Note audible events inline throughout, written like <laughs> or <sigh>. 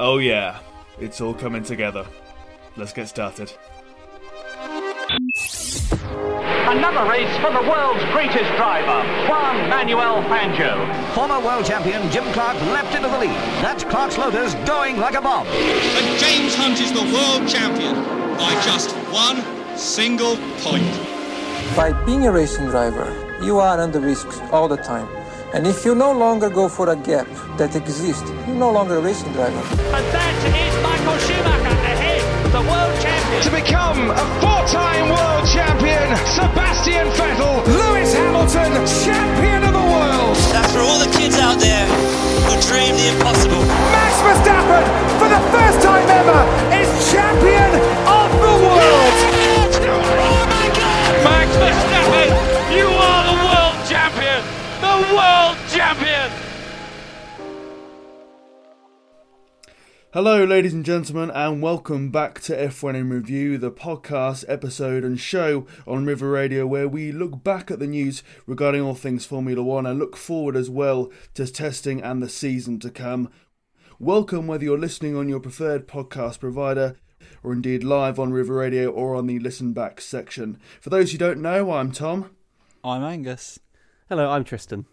Oh, yeah, it's all coming together. Let's get started. Another race for the world's greatest driver, Juan Manuel Fangio. Former world champion Jim Clark leapt into the lead. That's Clark's Lotus going like a bomb. And James Hunt is the world champion by just one single point. By being a racing driver, you are under risks all the time. And if you no longer go for a gap that exists, you're no longer a racing driver. And that is Michael Schumacher ahead, the world champion. To become a four-time world champion, Sebastian Vettel, Lewis Hamilton, champion of the world. That's for all the kids out there who dream the impossible. Max Verstappen, for the first time ever, is champion of the world. Oh my God! Max Verstappen, Hello, ladies and gentlemen, and welcome back to F1 in Review, the podcast, episode, and show on River Radio where we look back at the news regarding all things Formula One and look forward as well to testing and the season to come. Welcome whether you're listening on your preferred podcast provider or indeed live on River Radio or on the Listen Back section. For those who don't know, I'm Tom. I'm Angus. Hello, I'm Tristan.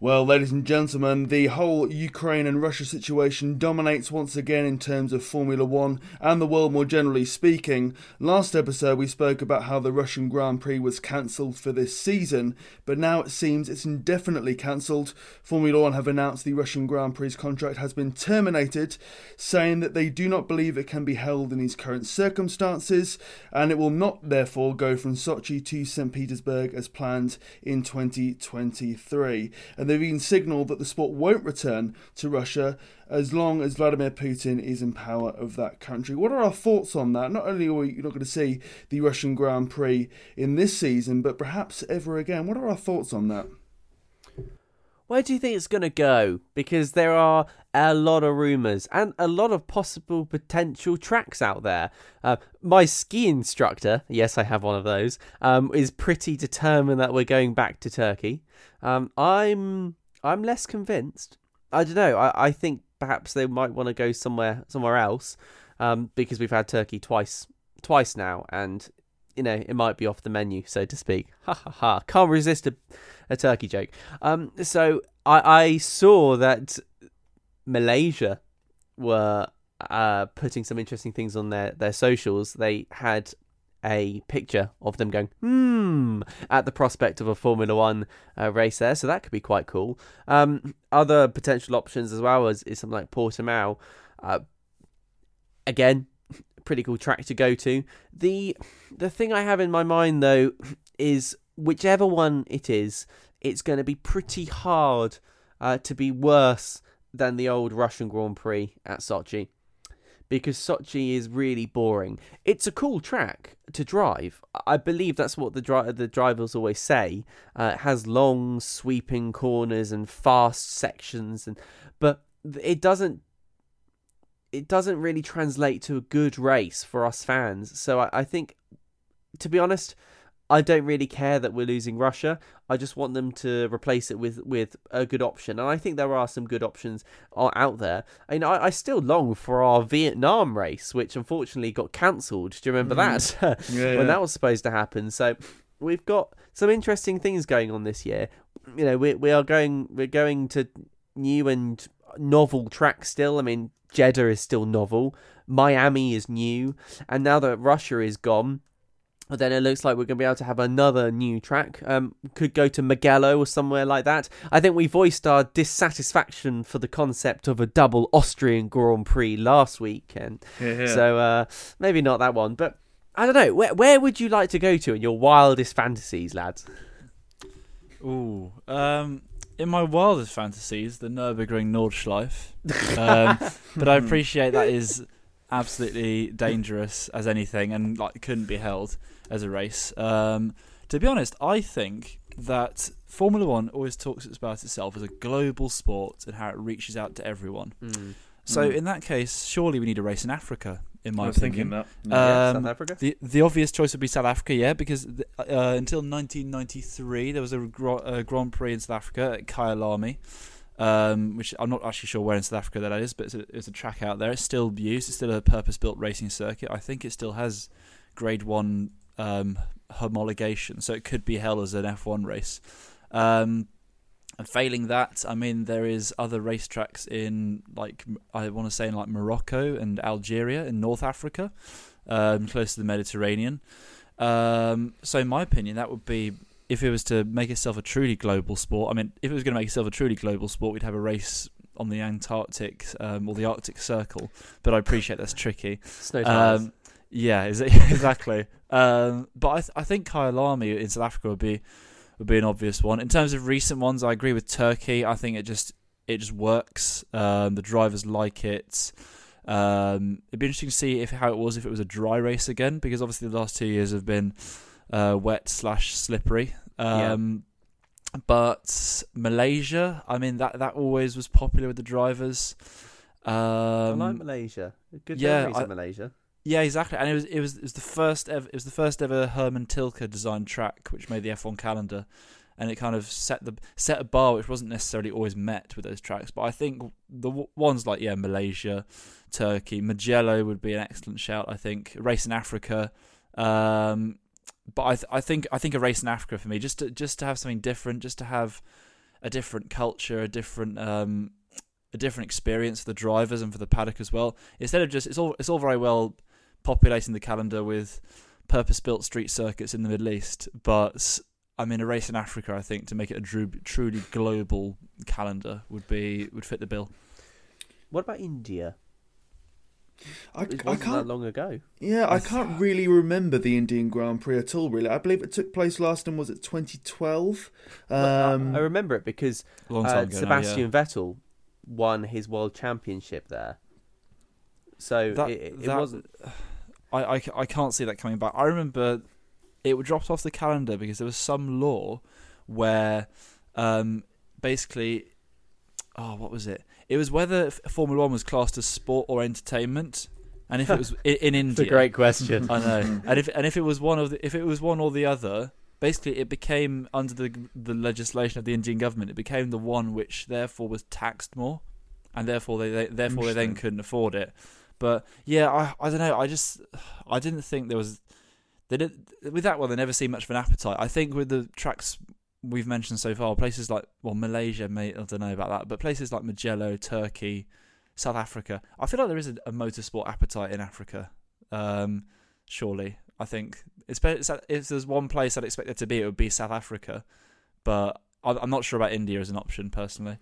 Well, ladies and gentlemen, the whole Ukraine and Russia situation dominates once again in terms of Formula One and the world more generally speaking. Last episode, we spoke about how the Russian Grand Prix was cancelled for this season, but now it seems it's indefinitely cancelled. Formula One have announced the Russian Grand Prix contract has been terminated, saying that they do not believe it can be held in these current circumstances, and it will not therefore go from Sochi to St. Petersburg as planned in 2023. And they've even signalled that the sport won't return to Russia as long as Vladimir Putin is in power of that country. What are our thoughts on that? Not only are we not going to see the Russian Grand Prix in this season, but perhaps ever again. What are our thoughts on that? Where do you think it's going to go? Because there are a lot of rumours and a lot of possible potential tracks out there. Uh, my ski instructor, yes, I have one of those, um, is pretty determined that we're going back to Turkey. Um, I'm I'm less convinced. I don't know. I, I think perhaps they might want to go somewhere somewhere else um, because we've had Turkey twice twice now, and you know it might be off the menu, so to speak. <laughs> Ha ha ha! Can't resist a, a turkey joke. Um, so I I saw that Malaysia were uh, putting some interesting things on their their socials. They had a picture of them going hmm at the prospect of a Formula One uh, race there, so that could be quite cool. Um, other potential options as well is, is something like Portimao. Uh, again, pretty cool track to go to. The the thing I have in my mind though is whichever one it is, it's going to be pretty hard uh, to be worse than the old Russian Grand Prix at Sochi because Sochi is really boring. It's a cool track to drive. I believe that's what the dri- the drivers always say. Uh, it has long sweeping corners and fast sections, and but it doesn't. It doesn't really translate to a good race for us fans. So I, I think, to be honest, I don't really care that we're losing Russia. I just want them to replace it with, with a good option, and I think there are some good options out there. I mean, I, I still long for our Vietnam race, which unfortunately got cancelled. Do you remember mm. that <laughs> yeah, when that was supposed to happen? So we've got some interesting things going on this year. You know, we we are going we're going to new and novel tracks still. I mean, Jeddah is still novel. Miami is new, and now that Russia is gone but then it looks like we're going to be able to have another new track. Um, could go to Mugello or somewhere like that. I think we voiced our dissatisfaction for the concept of a double Austrian Grand Prix last week, and yeah, yeah. so uh, maybe not that one. But I don't know. Where where would you like to go to in your wildest fantasies, lads? Ooh, um, in my wildest fantasies, the Nurburgring Nordschleife. <laughs> Um, but I appreciate that is absolutely dangerous as anything, and like couldn't be held as a race. Um, to be honest, I think that Formula One always talks about itself as a global sport and how it reaches out to everyone. Mm. So Mm. in that case, surely we need a race in Africa. In my I was opinion, thinking that. Yeah, Um, South Africa. the the obvious choice would be South Africa, yeah, because th- uh, until 1993 there was a, gro- a Grand Prix in South Africa at Kyalami. um, which I'm not actually sure where in South Africa that is, but it's a, it's a track out there. It's still used. It's still a purpose-built racing circuit. I think it still has Grade One um, homologation, so it could be held as an F1 race. Um, and failing that, I mean, there is other racetracks in like I want to say in like Morocco and Algeria in North Africa, um, close to the Mediterranean. Um, so, in my opinion, that would be if it was to make itself a truly global sport. I mean, if it was going to make itself a truly global sport, we'd have a race on the Antarctic um, or the Arctic Circle. But I appreciate that's tricky. Snow tires. Um, yeah, is <laughs> it- exactly. um, but I, th- I think Kyalami in South Africa would be would be an obvious one. In terms of recent ones, I agree with Turkey. I think it just it just works. Um, the drivers like it. Um, it'd be interesting to see if how it was if it was a dry race again, because obviously the last two years have been uh, wet slash slippery. Um, But Malaysia, I mean that that always was popular with the drivers. Um, I like Malaysia. Good yeah, memories I- Malaysia. Yeah, exactly. And it was it was it was the first ever it was the first ever Hermann Tilke designed track which made the F1 calendar, and it kind of set the set a bar which wasn't necessarily always met with those tracks. But I think the ones like yeah Malaysia, Turkey, Mugello would be an excellent shout. I think a race in Africa. Um, but I th- I think I think a race in Africa for me just to just to have something different, just to have a different culture, a different um, a different experience for the drivers and for the paddock as well. Instead of just it's all it's all very well populating the calendar with purpose-built street circuits in the Middle East, but I mean a race in Africa. I think to make it a dru- truly global calendar would be would fit the bill. What about India? I, It I wasn't that can't. long ago. Yeah, I can't really remember the Indian Grand Prix at all. Really, I believe it took place last time. Was it 2012? Um, I remember it because Long uh, time ago now, Sebastian Vettel won his world championship there. So That- it, it that- wasn't. <sighs> I, I, I can't see that coming back. I remember it dropped off the calendar because there was some law where um, basically, oh, what was it? It was whether F- Formula One was classed as sport or entertainment, and if it was <laughs> in, in India. It's a great question. <laughs> I know, <laughs> and if and if it was one of the, if it was one or the other, basically it became under the the legislation of the Indian government, it became the one which therefore was taxed more, and therefore they, they therefore they then couldn't afford it. But yeah, I I don't know. I just <sighs> I didn't think there was they did with that one. They never seemed much of an appetite. I think with the tracks we've mentioned so far, places like well Malaysia, I don't know about that, but places like Mugello, Turkey, South Africa. I feel like there is a, a motorsport appetite in Africa. Um, surely, I think it's if there's one place I'd expect there to be, it would be South Africa. But I'm not sure about India as an option personally.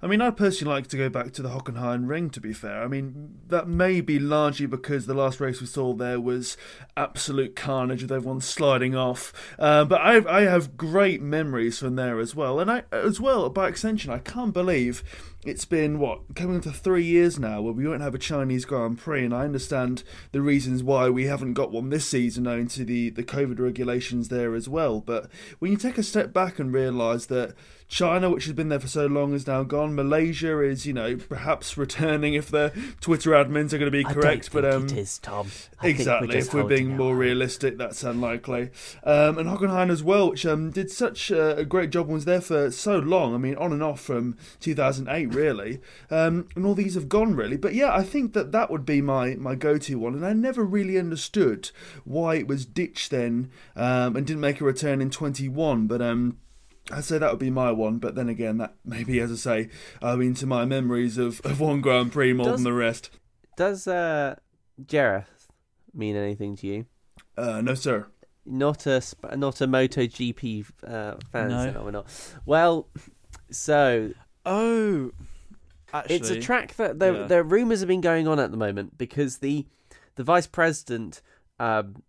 I mean, I personally like to go back to the Hockenheim Ring. To be fair, I mean that may be largely because the last race we saw there was absolute carnage with everyone sliding off. Uh, but I, I have great memories from there as well, and I as well by extension, I can't believe it's been what coming to three years now where we won't have a Chinese Grand Prix, and I understand the reasons why we haven't got one this season owing to the the COVID regulations there as well. But when you take a step back and realise that China, which has been there for so long, is now gone. Malaysia is, you know, perhaps returning if their Twitter admins are going to be correct. but um, it is, Tom. I exactly. just if we're being more out. realistic, that's unlikely. Um, and Hockenheim as well, which um, did such uh, a great job and was there for so long. I mean, on and off from 2008, really. Um, and all these have gone, really. But yeah, I think that that would be my, my go to one. And I never really understood why it was ditched then um, and didn't make a return in 21. But. Um, I'd say that would be my one, but then again, that maybe, as I say, I mean, to my memories of, of one Grand Prix more Does- than the rest. Does uh, Jerez mean anything to you? Uh, no, sir. Not a sp- not a MotoGP uh, fan. No. so no, we're not. Well, so Oh, actually, it's a track that there yeah. there are rumours have been going on at the moment because the the vice president um,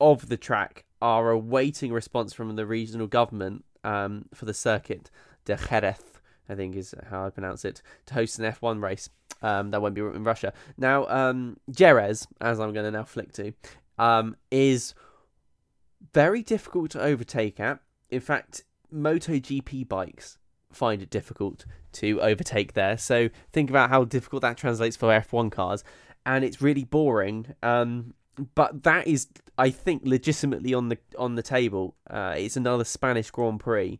of the track are awaiting response from the regional government um, for the circuit de Jerez, I think is how I pronounce it, to host an F1 race. Um, that won't be in Russia. Now, um, Jerez, as I'm going to now flick to, um, is very difficult to overtake at. In fact, MotoGP bikes find it difficult to overtake there. So think about how difficult that translates for F1 cars, and it's really boring. Um, but that is, I think, legitimately on the on the table. Uh, it's another Spanish Grand Prix.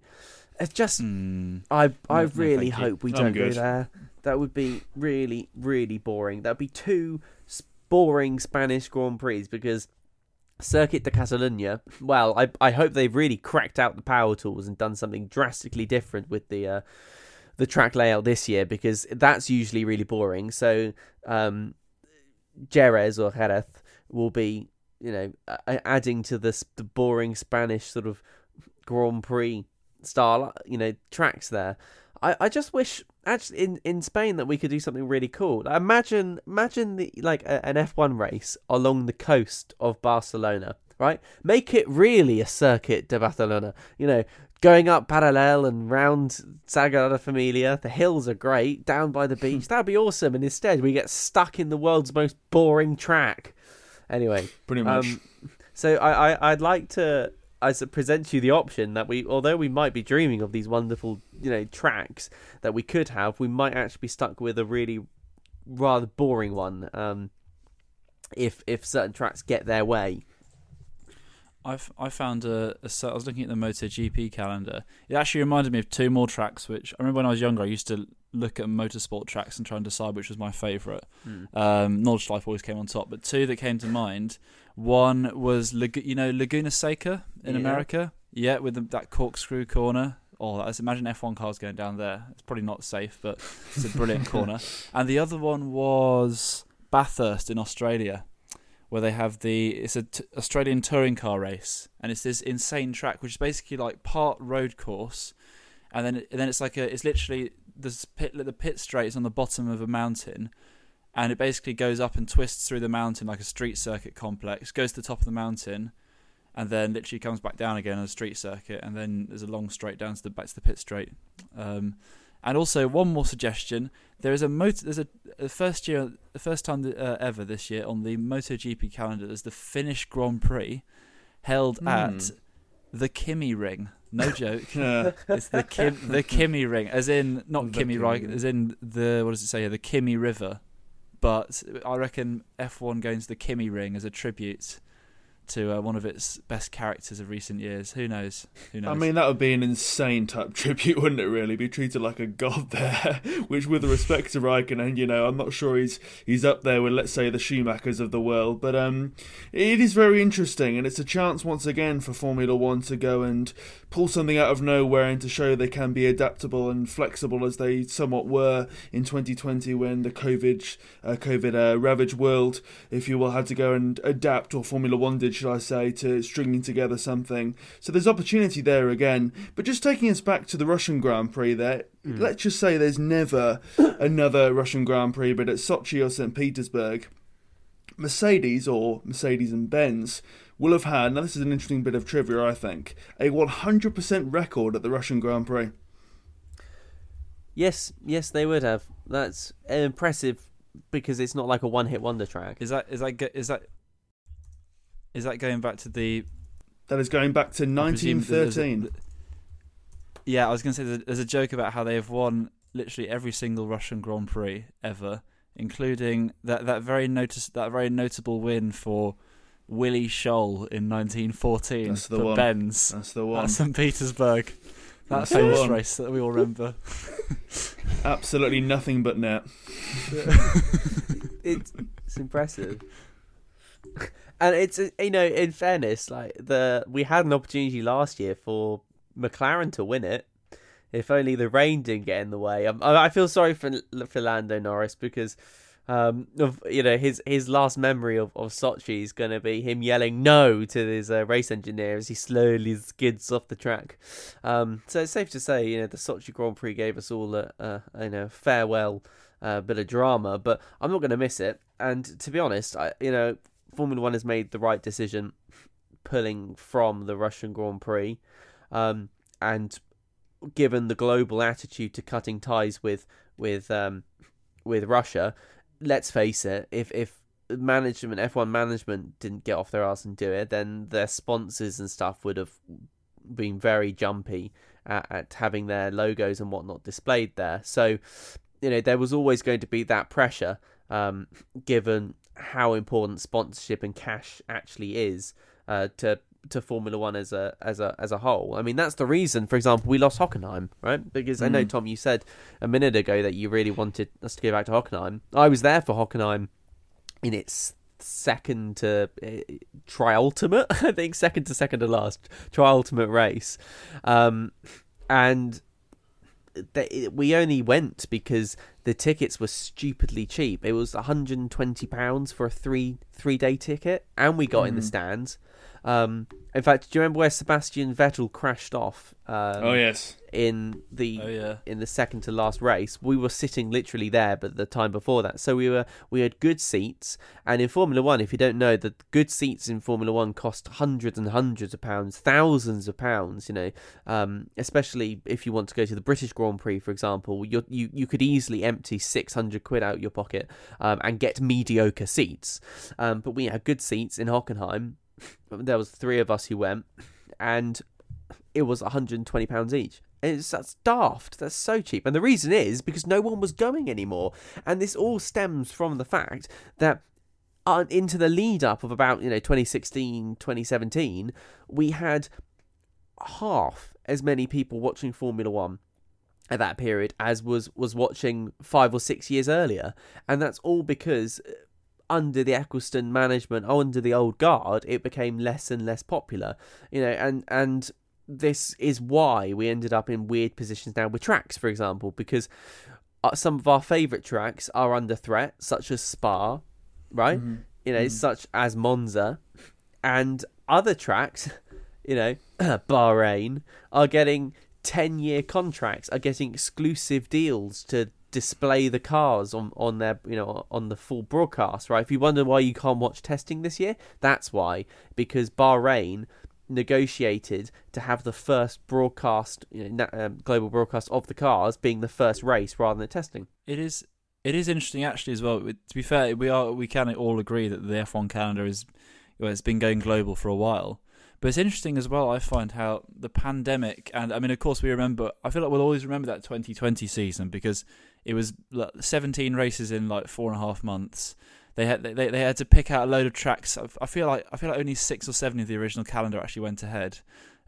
It's just Mm. I I No, no, really you. hope we I'm don't go there. That would be really really boring. That'd be two boring Spanish Grand Prix because Circuit de Catalunya. Well, I I hope they've really cracked out the power tools and done something drastically different with the uh, the track layout this year because that's usually really boring. So um, Jerez or Jerez will be you know adding to this the boring Spanish sort of Grand Prix style you know tracks there. I, I just wish actually in, in Spain that we could do something really cool. Like, imagine imagine the like a, an F one race along the coast of Barcelona, right? Make it really a circuit de Barcelona. You know, going up parallel and round Sagrada Familia. The hills are great down by the beach. <laughs> That'd be awesome. And instead, we get stuck in the world's most boring track. Anyway, Pretty much. um, so I, I I'd like to I present you the option that we, although we might be dreaming of these wonderful, you know, tracks that we could have, we might actually be stuck with a really rather boring one. Um, if if certain tracks get their way. I've I found a, a I was looking at the MotoGP calendar. It actually reminded me of two more tracks. Which I remember when I was younger, I used to look at motorsport tracks and try and decide which was my favourite. Hmm. Um, Nordschleife always came on top, but two that came to mind. One was Lag- you know Laguna Seca in Yeah. America. Yeah, with the, that corkscrew corner. Oh, that's imagine F1 cars going down there. It's probably not safe, but it's a brilliant corner. <laughs> And the other one was Bathurst in Australia where they have the it's a t- Australian touring car race, and it's this insane track, which is basically like part road course, and then and then it's like a it's literally the pit the pit straight is on the bottom of a mountain, and it basically goes up and twists through the mountain like a street circuit complex, goes to the top of the mountain, and then literally comes back down again on a street circuit, and then there's a long straight down to the back to the pit straight. Um, and also one more suggestion: there is a motor. There's a, first year, the first time uh, ever this year on the MotoGP calendar. There's the Finnish Grand Prix held at the KymiRing. No joke. <laughs> Yeah. It's the Kim, the KymiRing, as in not The Kimi Kimi Rai, as in the what does it say here? The Kymi River. But I reckon F1 going to the KymiRing as a tribute to uh, one of its best characters of recent years. Who knows? Who knows? I mean, that would be an insane type <laughs> tribute, wouldn't it? Really, be treated like a god there. <laughs> Which, with respect to Raikkonen, you know, I'm not sure he's he's up there with, let's say, the Schumachers of the world. But um, it is very interesting, and it's a chance once again for Formula One to go and pull something out of nowhere and to show they can be adaptable and flexible as they somewhat were in 2020 when the COVID uh, COVID uh, ravaged world, if you will, had to go and adapt, or Formula One did, should I say, to stringing together something. So there's opportunity there again. But just taking us back to the Russian Grand Prix there, mm. let's just say there's never <coughs> another Russian Grand Prix, but at Sochi or St. Petersburg. Mercedes or Mercedes and Benz will have had, now this is an interesting bit of trivia, I think, a 100% record at the Russian Grand Prix. Yes, yes, they would have. That's impressive because it's not like a one-hit wonder track. is that is that go- is that is that going back to the That is going back to I presume there's a- 1913. Yeah, I was going to say there's a, there's a joke about how they have won literally every single Russian Grand Prix ever, including that, that very notice that very notable win for Willy Scholl in 1914 That's the for one. Benz That's the one. at St Petersburg. That That's famous one. race that we all remember. Absolutely nothing but net. <laughs> it's it's impressive. And it's uh, you know, in fairness, like the we had an opportunity last year for McLaren to win it. If only the rain didn't get in the way. Um, I I feel sorry for for Lando Norris because um, of you know his his last memory of, of Sochi is going to be him yelling no to his uh, race engineer as he slowly skids off the track. Um, so it's safe to say you know the Sochi Grand Prix gave us all a, a you know farewell uh, bit of drama, but I'm not going to miss it. And to be honest, I you know Formula One has made the right decision pulling from the Russian Grand Prix, um, and given the global attitude to cutting ties with with um, with Russia, let's face it, if if management F1 management didn't get off their ass and do it, then their sponsors and stuff would have been very jumpy at, at having their logos and whatnot displayed there. So, you know, there was always going to be that pressure, um, given how important sponsorship and cash actually is uh, to to Formula One as a as a as a whole. I mean, that's the reason. For example, we lost Hockenheim, right? Because I know Mm. Tom, you said a minute ago that you really wanted us to go back to Hockenheim. I was there for Hockenheim in its second to uh, triultimate, <laughs> I think second to second to last triultimate race, um, and they, we only went because the tickets were stupidly cheap. It was 120 pounds for a three three day ticket, and we got in the Mhm. stands. Um, in fact, do you remember where Sebastian Vettel crashed off? Um, Oh, yes. in the Oh, yeah. in the second to last race, we were sitting literally there, but the time before that, so we were we had good seats. And in Formula One, if you don't know, the good seats in Formula One cost hundreds and hundreds of pounds, thousands of pounds. You know, um, especially if you want to go to the British Grand Prix, for example, you you you could easily empty six hundred quid out your pocket um, and get mediocre seats. Um, but we had good seats in Hockenheim. <laughs> There was three of us who went, and it was 120 pounds each. It's, that's daft. That's so cheap. And the reason is because no one was going anymore. And this all stems from the fact that uh, into the lead up of about, you know, 2016, 2017, we had half as many people watching Formula One at that period as was was watching five or six years earlier. And that's all because under the Ecclestone management, under the old guard, it became less and less popular. You know, and and this is why we ended up in weird positions now with tracks, for example, because uh, some of our favourite tracks are under threat, such as Spa, right? You know, such as Monza, and other tracks, <laughs> you know, <clears throat> Bahrain, are getting 10 year contracts, are getting exclusive deals to display the cars on, on their, you know, on the full broadcast, right? If you wonder why you can't watch testing this year, that's why. Because Bahrain negotiated to have the first broadcast, you know, um, global broadcast of the cars being the first race rather than the testing. It is it is interesting actually as well. To be fair, we are we can all agree that the F1 calendar is well, it's been going global for a while. But it's interesting as well. I find how the pandemic and I mean, of course, we remember. I feel like we'll always remember that 2020 season because it was like, 17 races in like four and a half months. They had they, they had to pick out a load of tracks. I- I feel like I feel like only six or seven of the original calendar actually went ahead.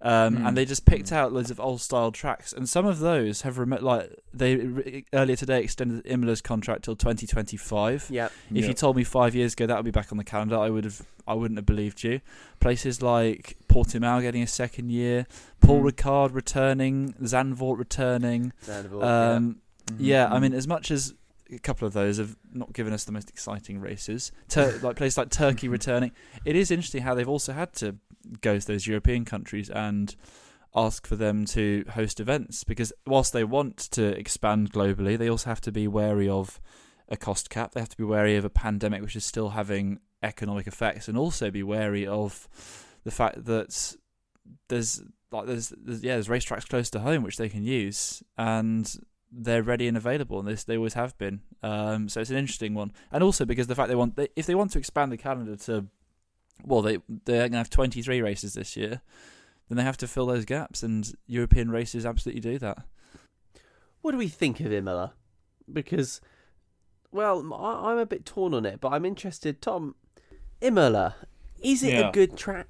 Um, Mm. and they just picked out loads of old style tracks, and some of those have rem- like they re- earlier today extended Imola's contract till 2025. Yep. If Yep. you told me five years ago that would be back on the calendar, I would have I wouldn't have believed you. Places like Portimao getting a second year, Paul Mm. Ricard returning, Zandvoort returning. Zandvoort, um. Mm-hmm. yeah, I mm-hmm. mean, as much as a couple of those have not given us the most exciting races, Tur- <laughs> like places like Turkey mm-hmm. returning, it is interesting how they've also had to go to those European countries and ask for them to host events because whilst they want to expand globally, they also have to be wary of a cost cap. They have to be wary of a pandemic which is still having economic effects, and also be wary of the fact that there's like there's, there's yeah there's racetracks close to home which they can use and they're ready and available and this they always have been um, so it's an interesting one and also because the fact they want they, if they want to expand the calendar to well they they're going to have 23 races this year then they have to fill those gaps and European races absolutely do that What do we think of Imola? Because, well, I- I'm a bit torn on it, but I'm interested. Tom, Imola, is it Yeah. a good track?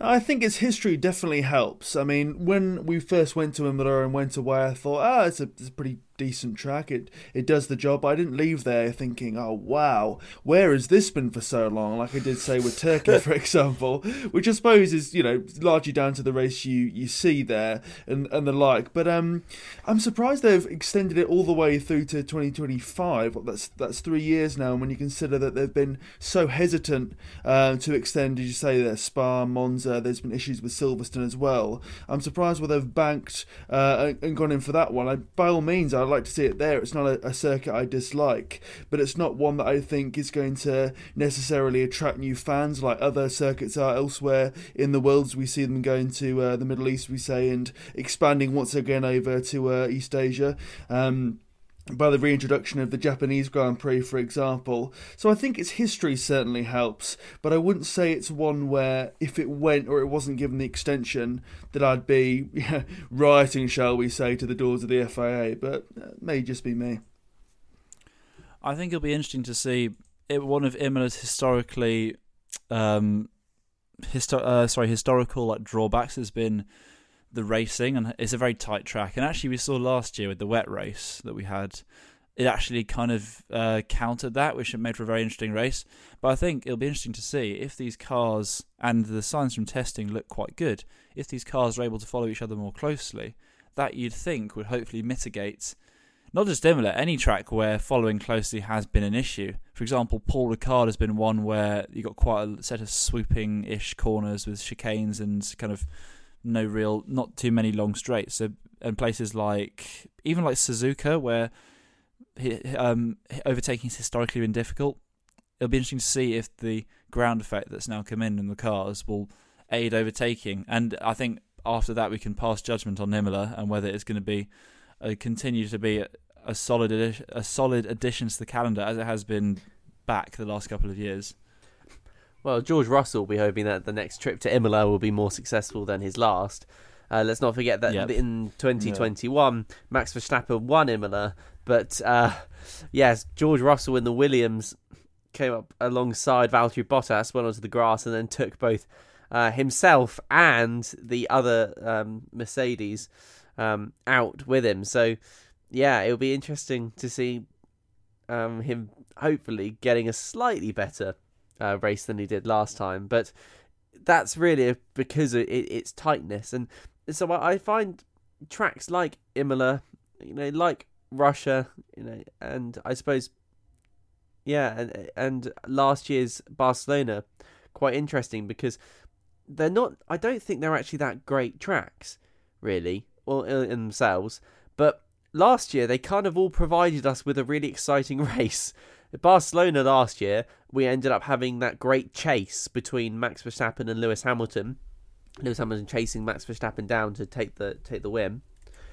I think its history definitely helps. I mean, when we first went to Imola and went away, I thought, ah, it's a, it's a pretty decent track. It it does the job. I didn't leave there thinking, oh wow, where has this been for so long? Like I did say with Turkey, for <laughs> example, which I suppose is you know largely down to the race you you see there and and the like. But um, I'm surprised they've extended it all the way through to 2025. Well, that's that's three years now. And when you consider that they've been so hesitant uh, to extend, as you say, their Spa, Monza. There's been issues with Silverstone as well. I'm surprised where they've banked uh, and- gone in for that one. I, by all means, I'd like to see it there. It's not a, a circuit I dislike, but it's not one that I think is going to necessarily attract new fans like other circuits are elsewhere in the world. We see them going to uh, the Middle East, we say, and expanding once again over to uh, East Asia. Um, by the reintroduction of the Japanese Grand Prix, for example. So I think its history certainly helps, but I wouldn't say it's one where if it went or it wasn't given the extension that I'd be <laughs> rioting, shall we say, to the doors of the FIA. But it may just be me. I think it'll be interesting to see it, one of Imola's historically um, histo- uh, sorry historical like drawbacks has been the racing, and it's a very tight track. And actually, we saw last year with the wet race that we had, it actually kind of uh, countered that, which made for a very interesting race. But I think it'll be interesting to see if these cars and the signs from testing look quite good. If these cars are able to follow each other more closely, that you'd think would hopefully mitigate not just Imola, any track where following closely has been an issue. For example, Paul Ricard has been one where you got quite a set of swooping-ish corners with chicanes and kind of no real, not too many long straights. So, and places like even like Suzuka, where um, overtaking has historically been difficult. It'll be interesting to see if the ground effect that's now come in in the cars will aid overtaking. And I think after that we can pass judgment on Imola and whether it's going to be uh, continue to be a, a solid a solid addition to the calendar as it has been back the last couple of years. Well, George Russell will be hoping that the next trip to Imola will be more successful than his last. Uh, let's not forget that yep. in 2021, yeah. Max Verstappen won Imola, but uh, yes, George Russell in the Williams came up alongside Valtteri Bottas, went onto the grass, and then took both uh, himself and the other um, Mercedes um, out with him. So, yeah, it'll be interesting to see um, him hopefully getting a slightly better uh, race than he did last time. But that's really because of it, its tightness. And so I find tracks like Imola, you know, like Russia, you know, and I suppose, yeah, and, and last year's Barcelona quite interesting because they're not, I don't think they're actually that great tracks, really well in themselves. But last year they kind of all provided us with a really exciting <laughs> race. Barcelona last year, we ended up having that great chase between Max Verstappen and Lewis Hamilton. Lewis Hamilton chasing Max Verstappen down to take the take the win.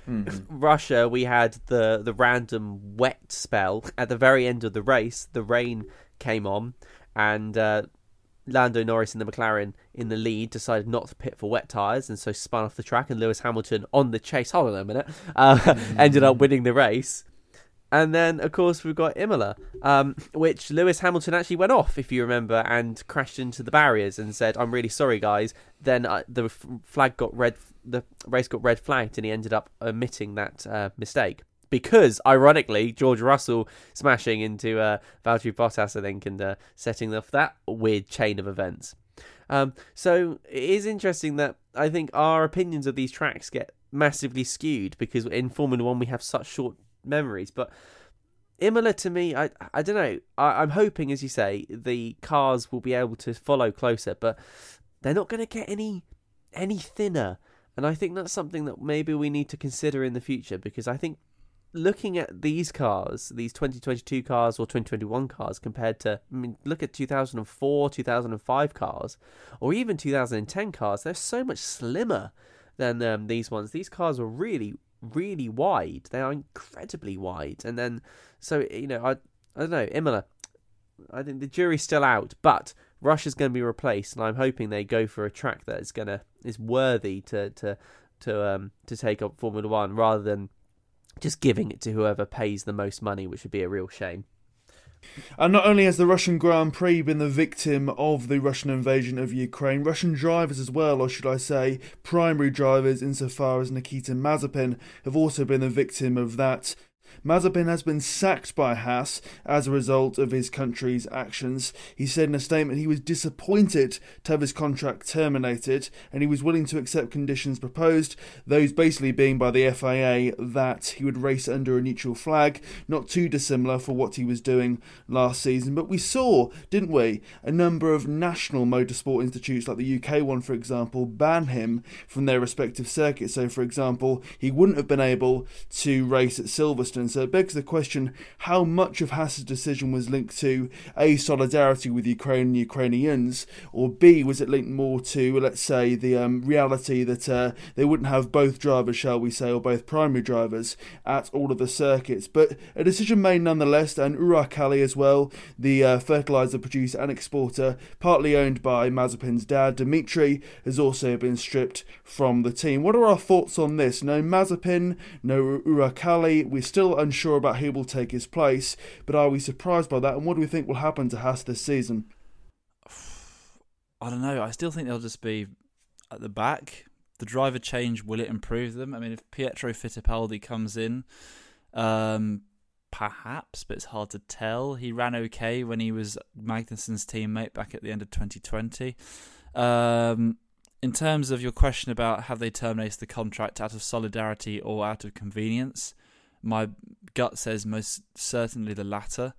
Mm-hmm. <laughs> Russia, we had the the random wet spell at the very end of the race. The rain came on, and uh, Lando Norris in the McLaren in the lead decided not to pit for wet tyres and so spun off the track. And Lewis Hamilton on the chase, hold on a minute, uh, mm. <laughs> ended up winning the race. And then, of course, we've got Imola, um, which Lewis Hamilton actually went off, if you remember, and crashed into the barriers and said, "I'm really sorry, guys." Then uh, the flag got red, the race got red flagged, and he ended up omitting that uh, mistake because, ironically, George Russell smashing into uh, Valtteri Bottas, I think, and uh, setting off that weird chain of events. Um, so it is interesting that I think our opinions of these tracks get massively skewed because in Formula One we have such short memories. But Imola to me, I I don't know. I, I'm hoping, as you say, the cars will be able to follow closer, but they're not going to get any any thinner. And I think that's something that maybe we need to consider in the future because I think looking at these cars, these 2022 cars or 2021 cars compared to, I mean, look at 2004, 2005 cars, or even 2010 cars, they're so much slimmer than um, these ones. These cars are really, really wide. They are incredibly wide. And then, so, you know, I, I don't know, Imola, I think the jury's still out, but Russia's going to be replaced, and I'm hoping they go for a track that is going to, is worthy to, to, to, um, to take up Formula One rather than just giving it to whoever pays the most money, which would be a real shame. And not only has the Russian Grand Prix been the victim of the Russian invasion of Ukraine, Russian drivers as well, or should I say, primary drivers insofar as Nikita Mazepin, have also been the victim of that. Mazepin has been sacked by Haas as a result of his country's actions. He said in a statement he was disappointed to have his contract terminated and he was willing to accept conditions proposed, those basically being by the FIA that he would race under a neutral flag, not too dissimilar for what he was doing last season. But we saw, didn't we, a number of national motorsport institutes, like the UK one for example, ban him from their respective circuits. So, for example, he wouldn't have been able to race at Silverstone so it begs the question how much of Haas's decision was linked to A, solidarity with Ukraine and Ukrainians, or B, was it linked more to, let's say, the um, reality that uh, they wouldn't have both drivers, shall we say, or both primary drivers at all of the circuits. But a decision made nonetheless, and Uralkali as well, the uh, fertilizer producer and exporter, partly owned by Mazepin's dad, Dmitry, has also been stripped from the team. What are our thoughts on this? No Mazepin, no Uralkali, we're still unsure about who will take his place, but are we surprised by that? And what do we think will happen to Haas this season? <sighs> I don't know. I still think they'll just be at the back. The driver change will it improve them? I mean, if Pietro Fittipaldi comes in, um, perhaps, but it's hard to tell. He ran okay when he was Magnussen's teammate back at the end of 2020. Um, in terms of your question about have they terminated the contract out of solidarity or out of convenience, my gut says most certainly the latter.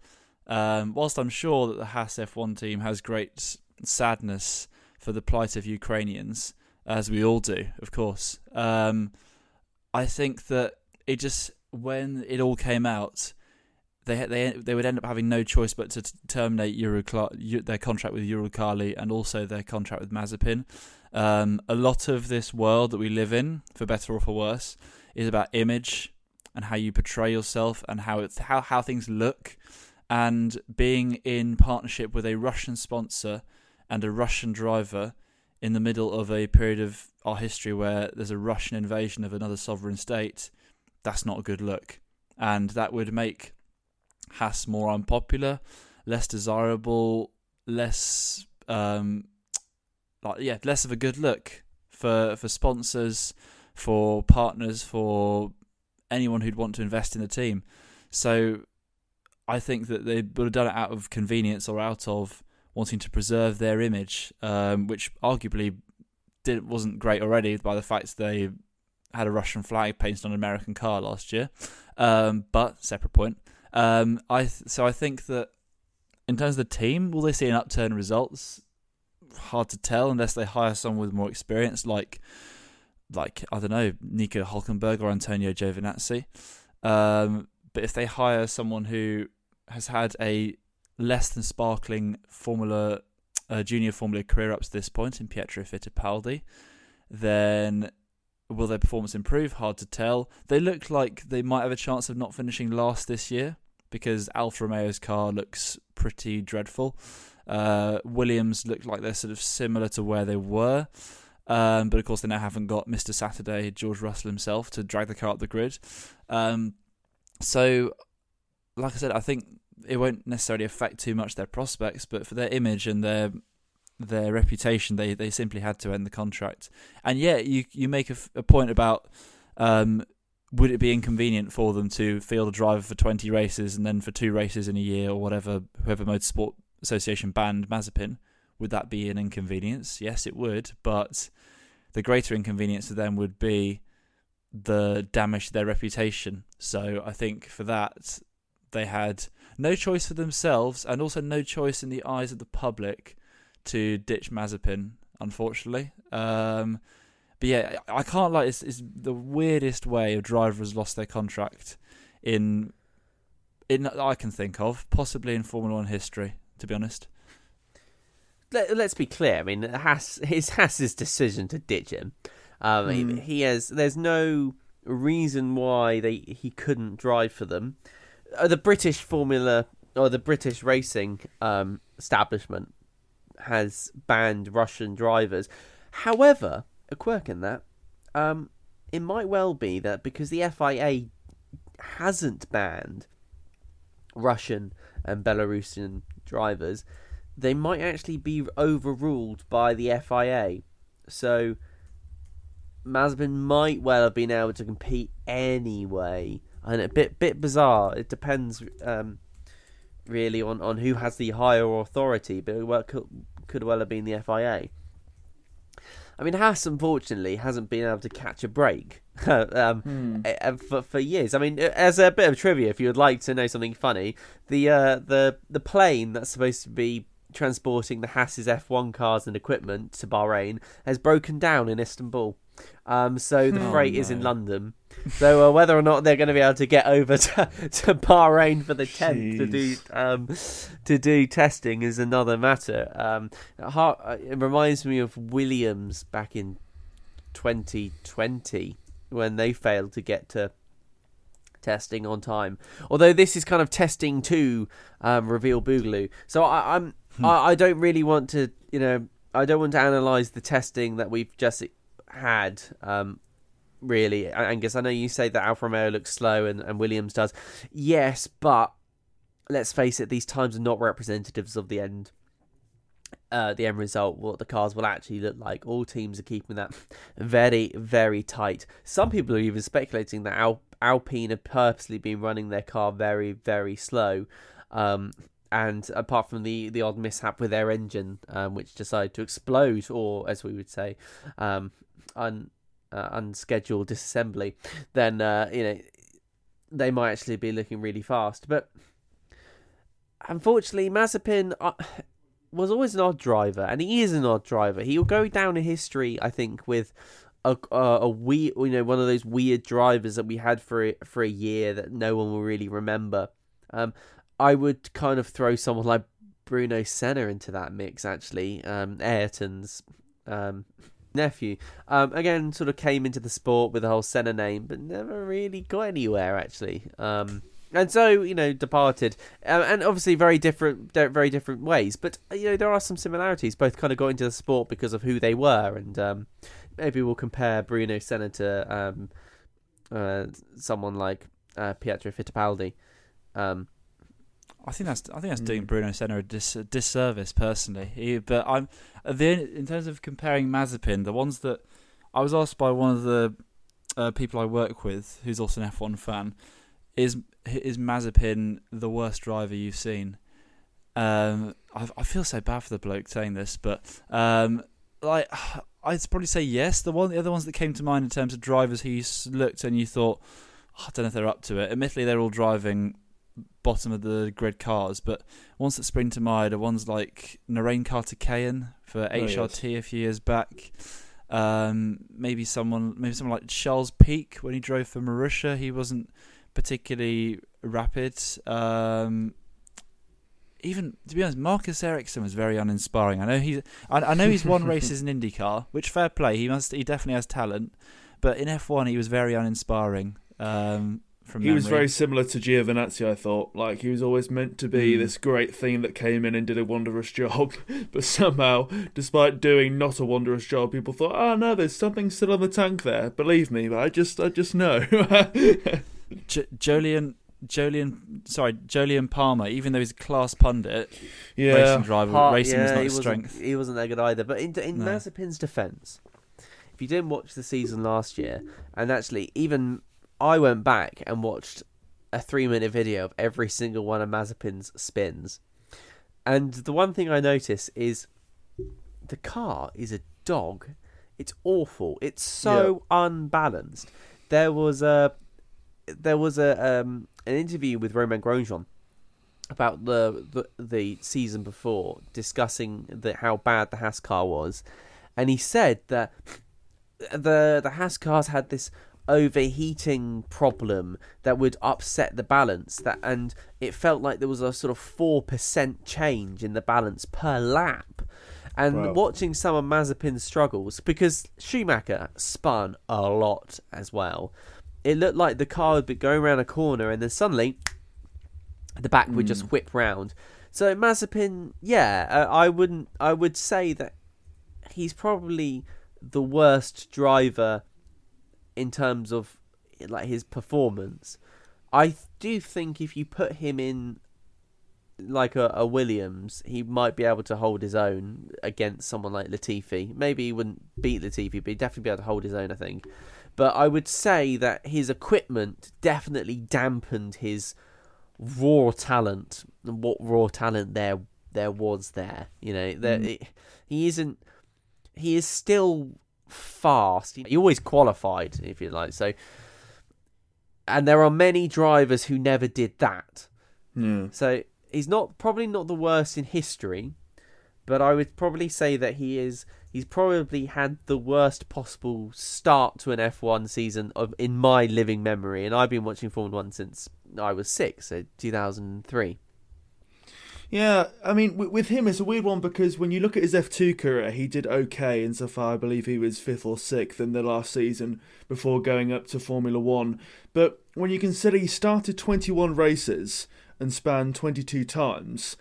Um, whilst I'm sure that the Haas F1 team has great sadness for the plight of Ukrainians, as we all do, of course, um, I think that it just when it all came out, they they they would end up having no choice but to terminate Eurocla- their contract with Uralkali and also their contract with Mazepin. Um, a lot of this world that we live in, for better or for worse, is about image and how you portray yourself and how it's how how things look and being in partnership with a Russian sponsor and a Russian driver in the middle of a period of our history where there's a Russian invasion of another sovereign state, that's not a good look. And that would make Haas more unpopular, less desirable, less um, like yeah, less of a good look for for sponsors, for partners, for anyone who'd want to invest in the team. So I think that they would have done it out of convenience or out of wanting to preserve their image, um, which arguably did wasn't great already by the fact they had a Russian flag painted on an American car last year. Um, but separate point. Um, I th- so I think that in terms of the team, will they see an upturn in results? Hard to tell unless they hire someone with more experience, like like I don't know Nico Hulkenberg or Antonio Giovinazzi. Um, but if they hire someone who has had a less than sparkling Formula uh, junior Formula career up to this point in Pietro Fittipaldi, then will their performance improve? Hard to tell. They look like they might have a chance of not finishing last this year because Alfa Romeo's car looks pretty dreadful. Uh, Williams look like they're sort of similar to where they were. Um, but of course, they now haven't got Mr. Saturday, George Russell himself, to drag the car up the grid. Um, so, like I said, I think it won't necessarily affect too much their prospects, but for their image and their their reputation, they, they simply had to end the contract. And yeah, you you make a, point about um, would it be inconvenient for them to field a driver for 20 races and then for two races in a year or whatever, whoever Motorsport Association banned Mazepin? Would that be an inconvenience? Yes, it would, but the greater inconvenience to them would be the damage to their reputation. So I think for that, they had no choice for themselves and also no choice in the eyes of the public to ditch Mazepin, unfortunately. Um, but yeah, I can't like it's, it's the weirdest way a driver has lost their contract in in I can think of, possibly in Formula One history. To be honest, Let, us be clear. I mean, Haas, it's Haas's decision to ditch him. Um, mm. He has. There's no reason why they he couldn't drive for them. Uh, the British Formula or the British racing um, establishment has banned Russian drivers. However, a quirk in that, um, it might well be that because the FIA hasn't banned Russian and Belarusian drivers, they might actually be overruled by the FIA. So Mazepin might well have been able to compete anyway, and a bit bit bizarre. It depends um, really on, on who has the higher authority, but it could, could well have been the FIA. I mean, Haas unfortunately hasn't been able to catch a break <laughs> um, hmm. for for years. I mean, as a bit of trivia, if you would like to know something funny, the uh, the the plane that's supposed to be transporting the Haas's F1 cars and equipment to Bahrain has broken down in Istanbul. Um, so the oh, freight no. is in London. So uh, whether or not they're going to be able to get over <laughs> to, to Bahrain for the tenth to do um, to do testing is another matter. Um, uh, it reminds me of Williams back in 2020 when they failed to get to testing on time. Although this is kind of testing to um, reveal Boogaloo. So I, I'm hmm. I, I don't really want to you know I don't want to analyze the testing that we've just had. Um, really, Angus, I know you say that Alfa Romeo looks slow and, and Williams does. Yes, but let's face it, these times are not representatives of the end. uh, the end result, what the cars will actually look like. All teams are keeping that very, very tight. Some people are even speculating that Al- Alpine have purposely been running their car very, very slow. Um, and apart from the, the odd mishap with their engine, um, which decided to explode, or as we would say, um, un, uh, unscheduled disassembly, then uh, you know they might actually be looking really fast. But unfortunately, Mazepin uh, was always an odd driver, and he is an odd driver. He'll go down in history, I think, with a a, a weird, you know, one of those weird drivers that we had for for a year that no one will really remember. Um, I would kind of throw someone like Bruno Senna into that mix, actually. Um, Ayrton's um, nephew. Um, again, sort of came into the sport with the whole Senna name, but never really got anywhere, actually. Um, and so you know departed um, and obviously very different very different ways but you know there are some similarities both kind of got into the sport because of who they were and um, maybe we'll compare bruno senna to um, uh, someone like uh, pietro fittipaldi um, I think that's I think that's doing Bruno Senna a, dis, a disservice personally. He, but I'm the in terms of comparing Mazepin, the ones that I was asked by one of the uh, people I work with, who's also an F1 fan, is is Mazepin the worst driver you've seen? Um, I, I feel so bad for the bloke saying this, but um, like <sighs> I'd probably say yes. The one, the other ones that came to mind in terms of drivers who you looked and you thought, oh, I don't know if they're up to it. Admittedly, they're all driving bottom of the grid cars, but ones that spring to mind are ones like Narain Karthikeyan for HRT oh, yes. a few years back. Um, maybe someone, maybe someone like Charles Pic when he drove for Marussia, he wasn't particularly rapid. Um, even to be honest, Marcus Ericsson was very uninspiring. I know he's, I, I know he's won <laughs> races in IndyCar, which fair play. He must, he definitely has talent, but in F1 he was very uninspiring. Um, from he memory. was very similar to Giovinazzi. I thought like he was always meant to be mm. this great thing that came in and did a wondrous job, <laughs> but somehow, despite doing not a wondrous job, people thought, "Oh no, there's something still on the tank there." Believe me, but I just, I just know. <laughs> J- Jolyon Jolyon, sorry, Jolyon Palmer, even though he's a class pundit, yeah. racing driver, Part, racing yeah, was not his strength. He wasn't that good either. But in, in no. Mazepin's defence, if you didn't watch the season last year, and actually even I went back and watched a three minute video of every single one of Mazepin's spins. And the one thing I notice is the car is a dog. It's awful. It's so unbalanced. There was a there was a um, an interview with Romain Grosjean about the, the the season before discussing the, how bad the Haas car was, and he said that the the Haas cars had this overheating problem that would upset the balance that and it felt like there was a sort of 4% change in the balance per lap and wow. watching some of Mazepin's struggles because Schumacher spun a lot as well it looked like the car would be going around a corner and then suddenly the back would mm. just hmm. whip round so Mazepin yeah uh, I wouldn't I would say that he's probably the worst driver in terms of like his performance. I do think if you put him in like a, a, Williams, he might be able to hold his own against someone like Latifi. Maybe he wouldn't beat Latifi, but he'd definitely be able to hold his own, I think. But I would say that his equipment definitely dampened his raw talent and what raw talent there there was there. You know, there, mm. it, he isn't. He is still fast. He always qualified, if you like. So, and there are many drivers who never did that. Yeah. So he's not probably not the worst in history, but I would probably say that he is. He's probably had the worst possible start to an F1 season of in my living memory, and I've been watching Formula One since I was six, so 2003. Yeah, I mean, with him, it's a weird one because when you look at his F2 career, he did okay insofar I believe he was fifth or sixth in the last season before going up to Formula One. But when you consider he started 21 races and spanned 22 times,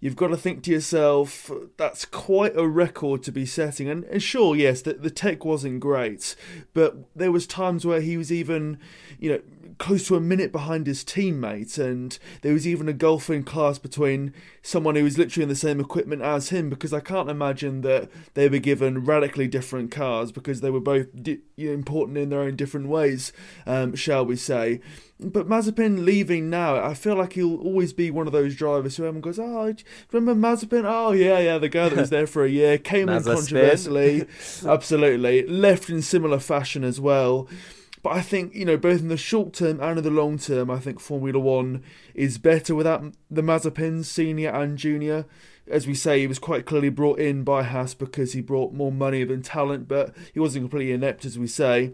you've got to think to yourself, that's quite a record to be setting. And, and sure, yes, the, the tech wasn't great, but there was times where he was even, you know, close to a minute behind his teammate, and there was even a gulf in class between someone who was literally in the same equipment as him. Because I can't imagine that they were given radically different cars because they were both di- important in their own different ways, um, shall we say? But Mazepin leaving now, I feel like he'll always be one of those drivers who everyone goes, "Oh, remember Mazepin? Oh yeah, yeah, the guy that was there for a year came in <laughs> controversially, absolutely left in similar fashion as well." But I think, you know, both in the short term and in the long term, I think Formula One is better without the Mazepins, senior and junior. As we say, he was quite clearly brought in by Haas because he brought more money than talent, but he wasn't completely inept, as we say.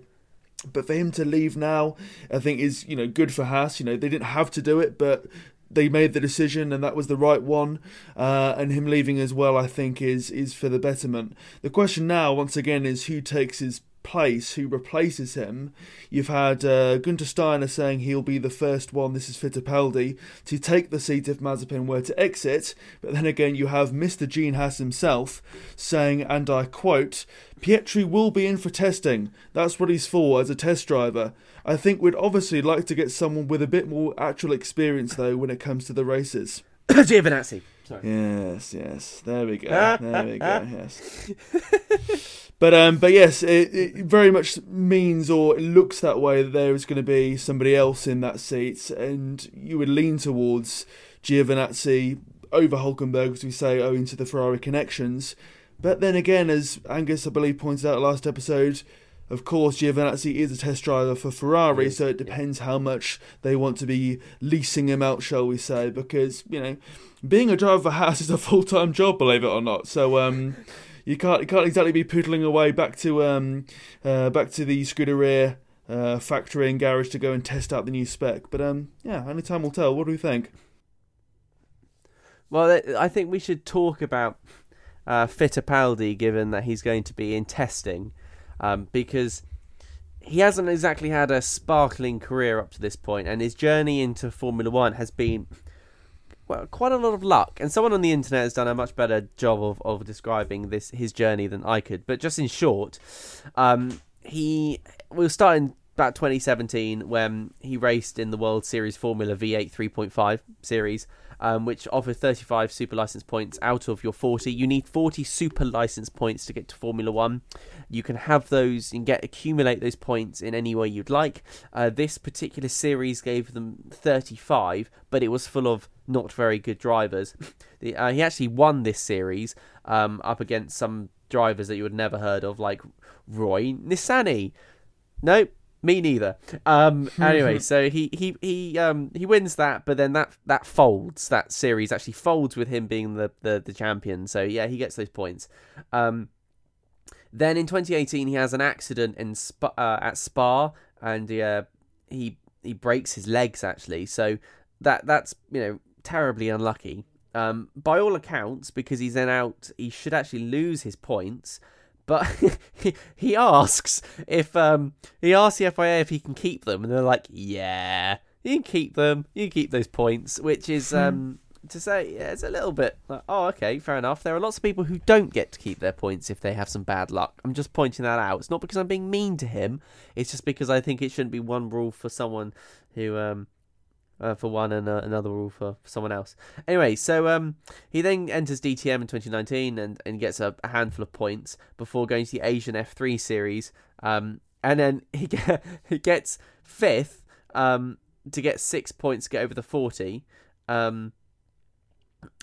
But for him to leave now, I think is, you know, good for Haas. You know, they didn't have to do it, but they made the decision and that was the right one. Uh, and him leaving as well, I think, is is for the betterment. The question now, once again, is who takes his place who replaces him. You've had uh, Guenther Steiner saying he'll be the first one, this is Fittipaldi, to take the seat if Mazepin were to exit. But then again, you have Mr. Gene Haas himself saying, and I quote, Pietro will be in for testing. That's what he's for as a test driver. I think we'd obviously like to get someone with a bit more actual experience, though, when it comes to the races. <coughs> Giovinazzi. Sorry. Yes, yes. There we go. There we go. <laughs> Yes. But um, but yes, it, it, very much means or it looks that way that there is going to be somebody else in that seat, and you would lean towards Giovinazzi over Hulkenberg, as we say, owing to the Ferrari connections. But then again, as Angus, I believe, pointed out last episode, of course, Giovinazzi is a test driver for Ferrari, so it depends how much they want to be leasing him out, shall we say? Because you know, being a driver for Haas is a full time job, believe it or not. So um, you can't you can't exactly be poodling away back to um uh, back to the Scuderia uh, factory and garage to go and test out the new spec. But um yeah, only time will tell. What do we think? Well, I think we should talk about uh, Fittipaldi, given that he's going to be in testing, um, because he hasn't exactly had a sparkling career up to this point, and his journey into Formula One has been well, quite a lot of luck. And someone on the internet has done a much better job of, of describing this his journey than I could. But just in short, um, he we start in about 2017 when he raced in the World Series Formula V8 3.5 series um, which offer 35 super license points out of your 40. You need 40 super license points to get to Formula One. You can have those and get accumulate those points in any way you'd like. Uh, this particular series gave them 35, but it was full of not very good drivers. <laughs> uh, he actually won this series um, up against some drivers that you would never heard of, like Roy Nissany. Nope, me neither. Um, anyway, <laughs> so he he he um he wins that, but then that that folds. That series actually folds with him being the the, the champion. So yeah, he gets those points. Um, then in 2018, he has an accident in Spa, uh, at Spa, and uh, he he breaks his legs actually. So that that's you know terribly unlucky. Um, by all accounts, because he's then out, he should actually lose his points but <laughs> he, he asks if um he asks the FIA if he can keep them, and they're like, yeah, you can keep them, you can keep those points, which is hmm. um to say yeah, it's a little bit like, oh okay, fair enough. There are lots of people who don't get to keep their points if they have some bad luck. I'm just pointing that out. It's not because I'm being mean to him. It's just because I think it shouldn't be one rule for someone who um uh, for one and uh, another rule for, for someone else. Anyway, so um, he then enters DTM in 2019 and, and gets a, a handful of points before going to the Asian F3 series. Um, and then <laughs> he, get, he gets fifth um, to get six points to get over the 40. Um,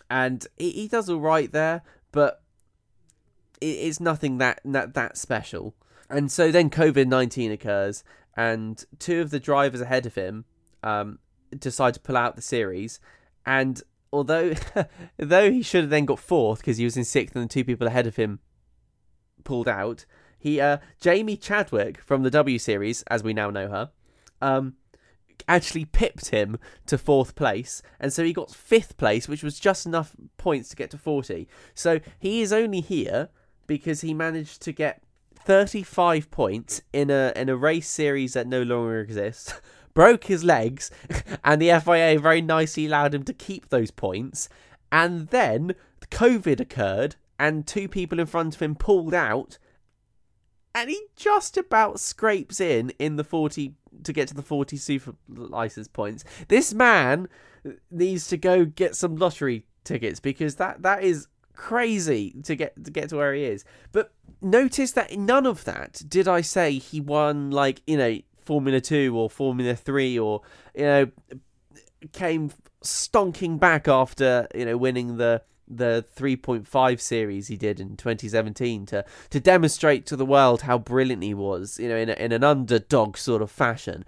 and he, he does all right there, but it, it's nothing that, that, that special. And so then COVID 19 occurs, and two of the drivers ahead of him um, decide to pull out the series. And although <laughs> though he should have then got fourth because he was in sixth and the two people ahead of him pulled out, he uh, Jamie Chadwick from the W series, as we now know her, um, actually pipped him to fourth place, and so he got fifth place, which was just enough points to get to forty. So he is only here because he managed to get 35 points in a in a race series that no longer exists <laughs> broke his legs, <laughs> and the FIA very nicely allowed him to keep those points. and then COVID occurred, and two people in front of him pulled out, and he just about scrapes in in the 40 to get to the 40 super license points. This man needs to go get some lottery tickets because that that is crazy to get to get to where he is. But notice that none of that did I say he won like, you know, Formula 2 or Formula 3 or you know came stonking back after, you know, winning the the 3.5 series he did in 2017 to to demonstrate to the world how brilliant he was, you know, in a, in an underdog sort of fashion.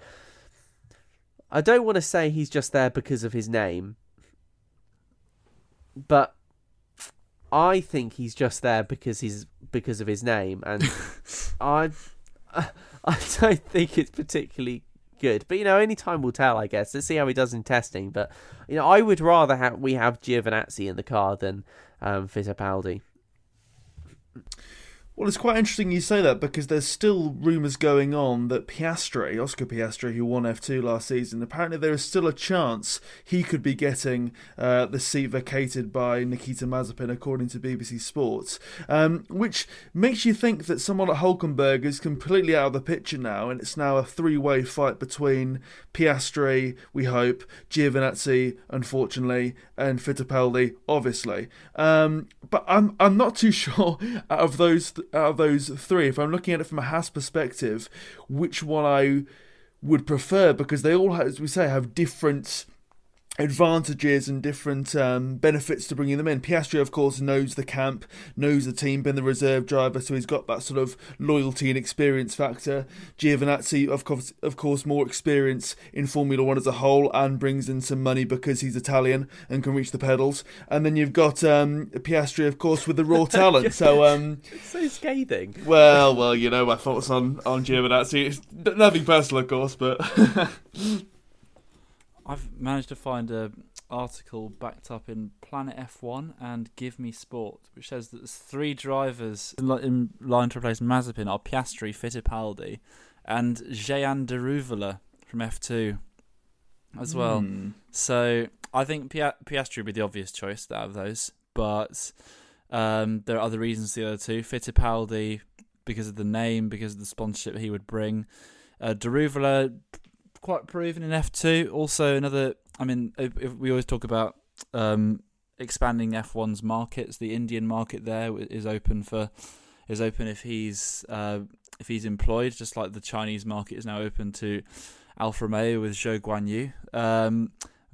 I don't want to say he's just there because of his name, but I think he's just there because he's because of his name, and <laughs> I <laughs> I don't think it's particularly good. But you know, only time will tell, I guess. Let's see how he does in testing. But you know, I would rather have we have Giovinazzi in the car than um, Fittipaldi. Well, it's quite interesting you say that because there's still rumours going on that Piastri, Oscar Piastri, who won F2 last season, apparently there is still a chance he could be getting uh, the seat vacated by Nikita Mazepin, according to BBC Sports, um, which makes you think that someone like Hulkenberg is completely out of the picture now, and it's now a three-way fight between Piastri, we hope, Giovinazzi, unfortunately, and Fittipaldi, obviously. Um, but I'm I'm not too <laughs> sure out of those out of those three, if I'm looking at it from a Haas perspective, which one I would prefer? Because they all, as we say, have different advantages and different um, benefits to bringing them in. Piastri, of course, knows the camp, knows the team, been the reserve driver, so he's got that sort of loyalty and experience factor. Giovinazzi, of course, of course, more experience in Formula One as a whole, and brings in some money because he's Italian and can reach the pedals. And then you've got um, Piastri, of course, with the raw <laughs> talent. So, um, so scathing. Well, well, you know my thoughts on on Giovinazzi. It's nothing personal, of course, but. <laughs> I've managed to find a article backed up in Planet F1 and Give Me Sport, which says that there's three drivers in line to replace Mazepin are Piastri, Fittipaldi, and Jehan Daruvala from F2 as well. Mm. So I think Piastri would be the obvious choice out of those, but um, there are other reasons the other two. Fittipaldi, because of the name, because of the sponsorship he would bring. Uh, quite proven in F2. Also, another. I mean, if, we always talk about um, expanding F1's markets. The Indian market there is open for is open if he's uh, if he's employed, just like the Chinese market is now open to Alfa Romeo with Zhou Guanyu. Um,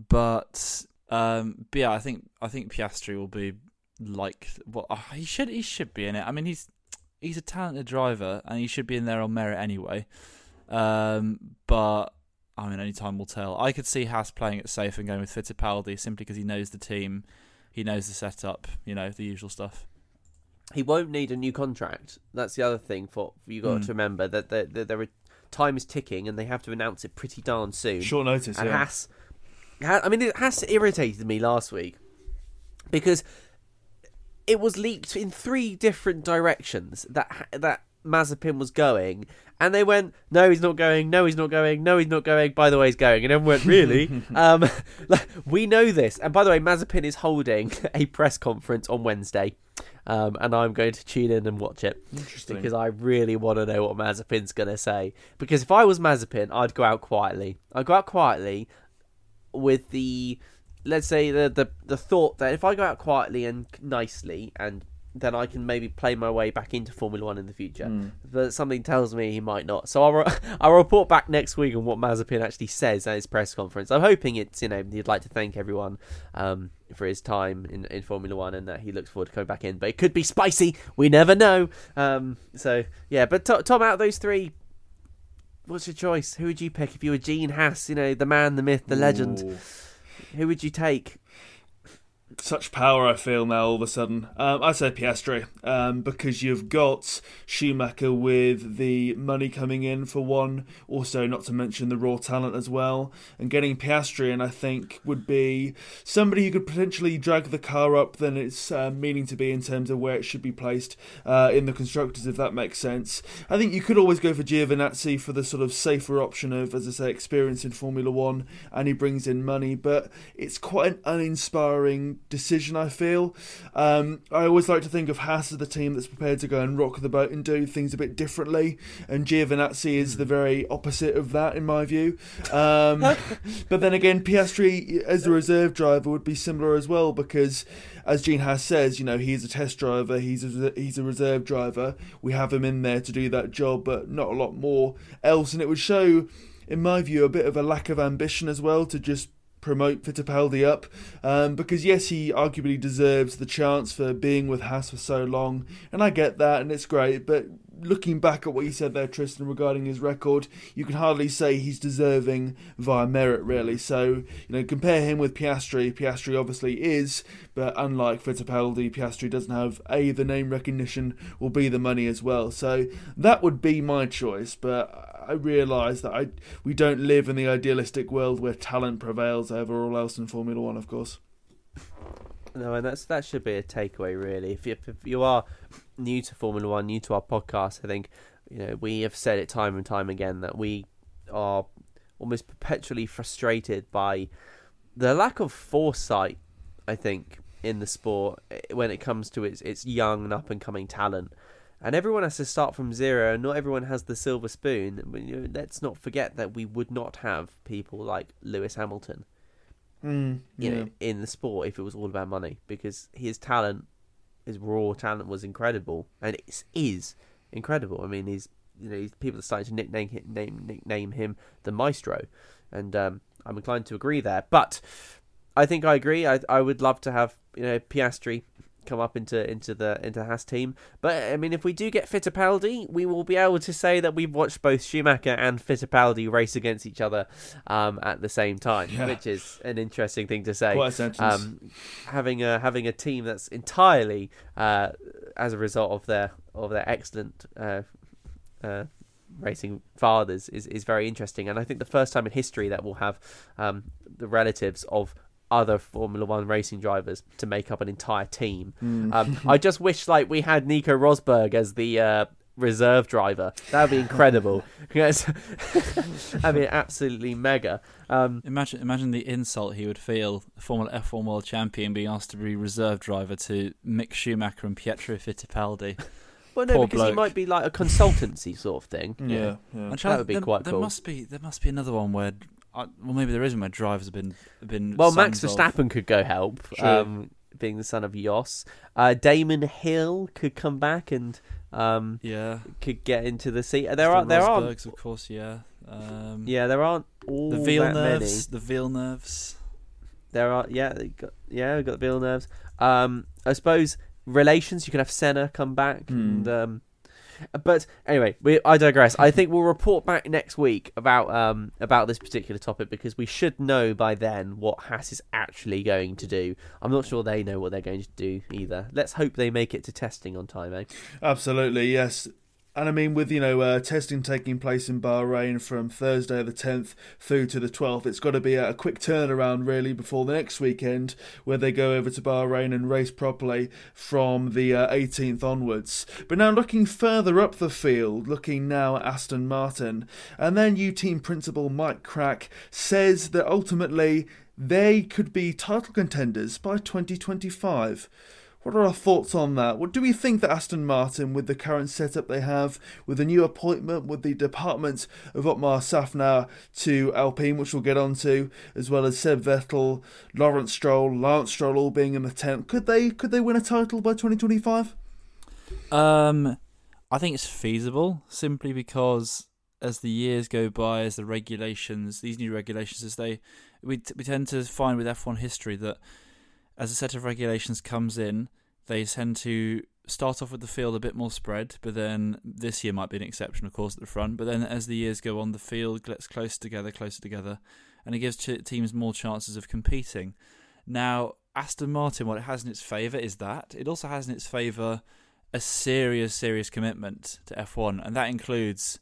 but um, but yeah, I think I think Piastri will be like well, uh, he should he should be in it. I mean, he's he's a talented driver and he should be in there on merit anyway. Um, but I mean, only time will tell. I could see Haas playing it safe and going with Fittipaldi simply because he knows the team, he knows the setup, you know, the usual stuff. He won't need a new contract. That's the other thing for you got mm. to remember that there, there, are time is ticking and they have to announce it pretty darn soon. Short notice. And yeah. Haas, I mean, it has irritated me last week because it was leaked in three different directions that that Mazepin was going, and they went, "No, he's not going. No, he's not going. No, he's not going." By the way, he's going, and everyone went, "Really?" <laughs> um, <laughs> we know this. And by the way, Mazepin is holding <laughs> a press conference on Wednesday, um, and I'm going to tune in and watch it Interesting. because I really want to know what Mazepin's going to say. Because if I was Mazepin, I'd go out quietly. I'd go out quietly with the let's say the, the the thought that if I go out quietly and nicely and then I can maybe play my way back into Formula One in the future. Mm. But something tells me he might not. So I'll, re- <laughs> I'll report back next week on what Mazepin actually says at his press conference. I'm hoping it's, you know, he'd like to thank everyone um, for his time in, in Formula One and that he looks forward to coming back in. But it could be spicy. We never know. Um, so, yeah. But Tom, out of those three, what's your choice? Who would you pick if you were Gene Haas, you know, the man, the myth, the Ooh. legend? Who would you take? Such power I feel now all of a sudden. Um, I say Piastri um, because you've got Schumacher with the money coming in for one, also not to mention the raw talent as well, and getting Piastri and I think would be somebody who could potentially drag the car up than it's uh, meaning to be in terms of where it should be placed uh, in the constructors, if that makes sense. I think you could always go for Giovinazzi for the sort of safer option of, as I say, experience in Formula One, and he brings in money, but it's quite an uninspiring decision. I feel. Um, I always like to think of Haas as the team that's prepared to go and rock the boat and do things a bit differently, and Giovinazzi is the very opposite of that, in my view. Um, <laughs> but then again, Piastri as the reserve driver would be similar as well because, as Gene Haas says, you know he's a test driver, he's a he's a reserve driver. We have him in there to do that job, but not a lot more else, and it would show in my view, a bit of a lack of ambition as well to just promote Fittipaldi up um, because yes he arguably deserves the chance for being with Haas for so long and I get that and it's great but looking back at what you said there Tristan regarding his record you can hardly say he's deserving via merit really. So you know compare him with Piastri. Piastri obviously is but unlike Fittipaldi Piastri doesn't have a the name recognition or b the money as well. So that would be my choice but I realise that I we don't live in the idealistic world where talent prevails over all else in Formula One, of course. No, and that's that should be a takeaway, really. If you, if you are new to Formula One, new to our podcast, I think you know we have said it time and time again that we are almost perpetually frustrated by the lack of foresight. I think in the sport eh, when it comes to its its young and up and coming talent and everyone has to start from zero and not everyone has the silver spoon. Let's not forget that we would not have people like lewis hamilton mm, you yeah. know in the sport if it was all about money because his talent his raw talent was incredible and it is incredible. I mean he's you know he's, people are starting to nickname him, name, nickname him the maestro and um, i'm inclined to agree there. But i think i agree. I, I would love to have you know piastri come up into into the into Haas team. But I mean, if we do get Fittipaldi, we will be able to say that we've watched both Schumacher and Fittipaldi race against each other um, at the same time, Yeah. which is an interesting thing to say. Um, having a having a team that's entirely uh, as a result of their of their excellent. Uh, uh, racing fathers is, is very interesting and I think the first time in history that we'll have um, the relatives of other Formula One racing drivers to make up an entire team. Mm. Um, I just <laughs> wish like we had Nico Rosberg as the uh, reserve driver. That would be incredible. <laughs> Yes. <laughs> That'd be absolutely mega. Um, imagine, imagine the insult he would feel, Formula F1 world champion, being asked to be reserve driver to Mick Schumacher and Pietro Fittipaldi. Well, no, Poor because he might be like a consultancy sort of thing. Yeah, yeah. I'm That would be there, quite there cool. must be there must be another one where, uh, well, maybe there isn't where drivers have been have been. Well, Max Verstappen could go help, um, being the son of Jos. Uh, Damon Hill could come back and um, Yeah. could get into the seat. There the are there are of course, yeah. Um, yeah there aren't all the. Villeneuves, the Villeneuves. There are yeah, got, yeah, we've got the Villeneuves. Um, I suppose relations. You could have Senna come back, Hmm. and um, but anyway, we I digress. I think we'll report back next week about um about this particular topic because we should know by then what Haas is actually going to do. I'm not sure they know what they're going to do either. Let's hope they make it to testing on time, eh? Absolutely, yes. And I mean, with you know uh, testing taking place in Bahrain from Thursday the 10th through to the 12th, it's got to be a, quick turnaround really before the next weekend, where they go over to Bahrain and race properly from the uh, 18th onwards. But now looking further up the field, looking now at Aston Martin, and then U team principal Mike Krack says that ultimately they could be title contenders by 2025. What are our thoughts on that? What do we think that Aston Martin, with the current setup they have, with the new appointment, with the department of Otmar Szafnauer to Alpine, which we'll get onto, as well as Seb Vettel, Lawrence Stroll, Lance Stroll all being in the tent, could they could they win a title by 2025? Um, I think it's feasible simply because as the years go by, as the regulations, these new regulations, as they, we t- we tend to find with F1 history that as a set of regulations comes in, they tend to start off with the field a bit more spread, but then this year might be an exception, of course, at the front. But then as the years go on, the field gets closer together, closer together, and it gives teams more chances of competing. Now, Aston Martin, what it has in its favour is that it also has in its favour a serious, serious commitment to F1, and that includes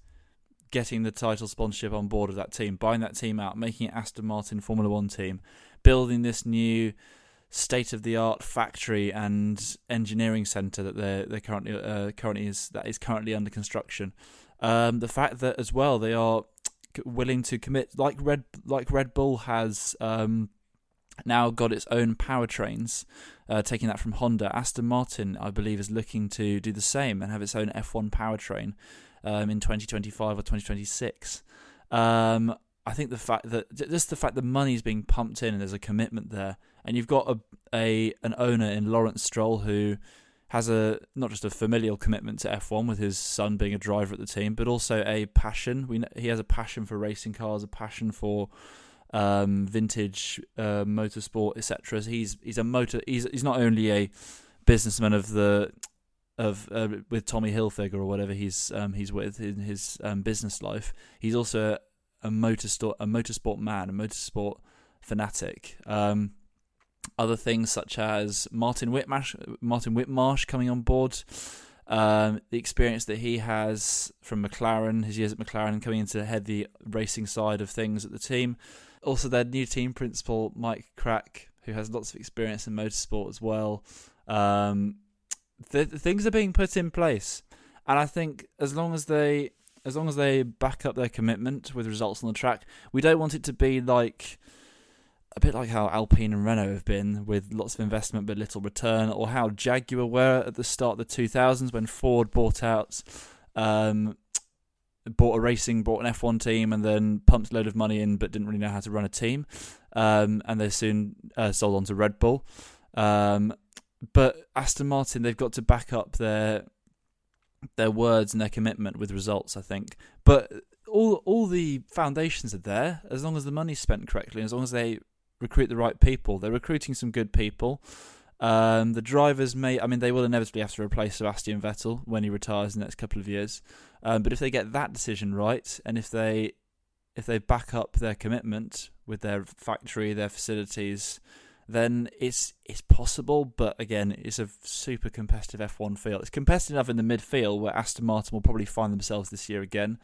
getting the title sponsorship on board of that team, buying that team out, making it Aston Martin Formula One team, building this new state of the art factory and engineering center that they're they currently uh, currently is that is currently under construction. Um, the fact that as well they are willing to commit like Red like Red Bull has um, now got its own powertrains, uh, taking that from Honda. Aston Martin, I believe, is looking to do the same and have its own F1 powertrain um, in 2025 or 2026. Um, I think the fact that just the fact that money's being pumped in and there's a commitment there, and you've got a, a an owner in Lawrence Stroll who has a not just a familial commitment to F1 with his son being a driver at the team, but also a passion. We he has a passion for racing cars, a passion for um, vintage uh, motorsport, etc. He's he's a motor. He's he's not only a businessman of the of uh, with Tommy Hilfiger or whatever he's um, he's with in his um, business life. He's also a motorsport a motorsport man, a motorsport fanatic. Um, other things such as Martin Whitmarsh, Martin Whitmarsh coming on board. Um, the experience that he has from McLaren, his years at McLaren, coming into head the racing side of things at the team. Also, their new team principal, Mike Krack, who has lots of experience in motorsport as well. Um, the, the things are being put in place, and I think as long as they as long as they back up their commitment with results on the track, we don't want it to be like a bit like how Alpine and Renault have been with lots of investment but little return, or how Jaguar were at the start of the 2000s when Ford bought out, um, bought a racing, bought an F1 team, and then pumped a load of money in but didn't really know how to run a team, um, and they soon uh, sold on to Red Bull. Um, but Aston Martin, they've got to back up their their words and their commitment with results. I think, but all all the foundations are there as long as the money's spent correctly, as long as they recruit the right people. They're recruiting some good people. Um, the drivers may, I mean, they will inevitably have to replace Sebastian Vettel when he retires in the next couple of years. Um, but if they get that decision right, and if they if they back up their commitment with their factory, their facilities, then it's it's possible. But again, it's a super competitive F1 field. It's competitive enough in the midfield where Aston Martin will probably find themselves this year again.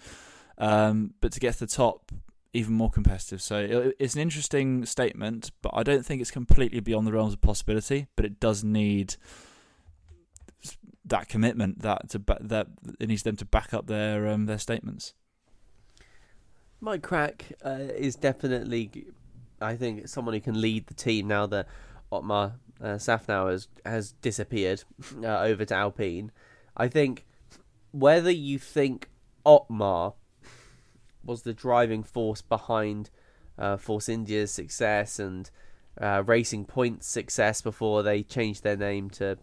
Um, but to get to the top, even more competitive. So it's an interesting statement, but I don't think it's completely beyond the realms of possibility. But it does need that commitment that to that it needs them to back up their um, their statements. Mike Krack uh, is definitely, I think, someone who can lead the team now that Otmar uh, has, has disappeared <laughs> uh, over to Alpine. I think whether you think Otmar was the driving force behind uh, Force India's success and uh, Racing Point's success before they changed their name to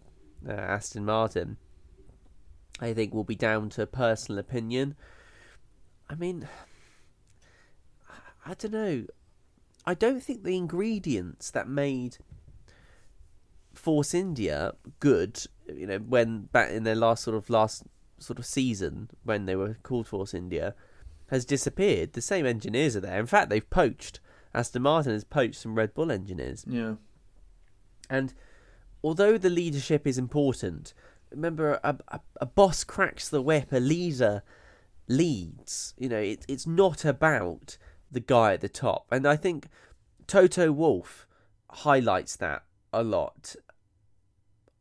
uh, Aston Martin. I think will be down to personal opinion. I mean, <sighs> I don't know. I don't think the ingredients that made Force India good, you know, when back in their last sort of last sort of season when they were called Force India, has disappeared. The same engineers are there. In fact, they've poached. Aston Martin has poached some Red Bull engineers. Yeah. And although the leadership is important, remember a, a, a boss cracks the whip, a leader leads. You know, it, it's not about the guy at the top. And I think Toto Wolff highlights that a lot.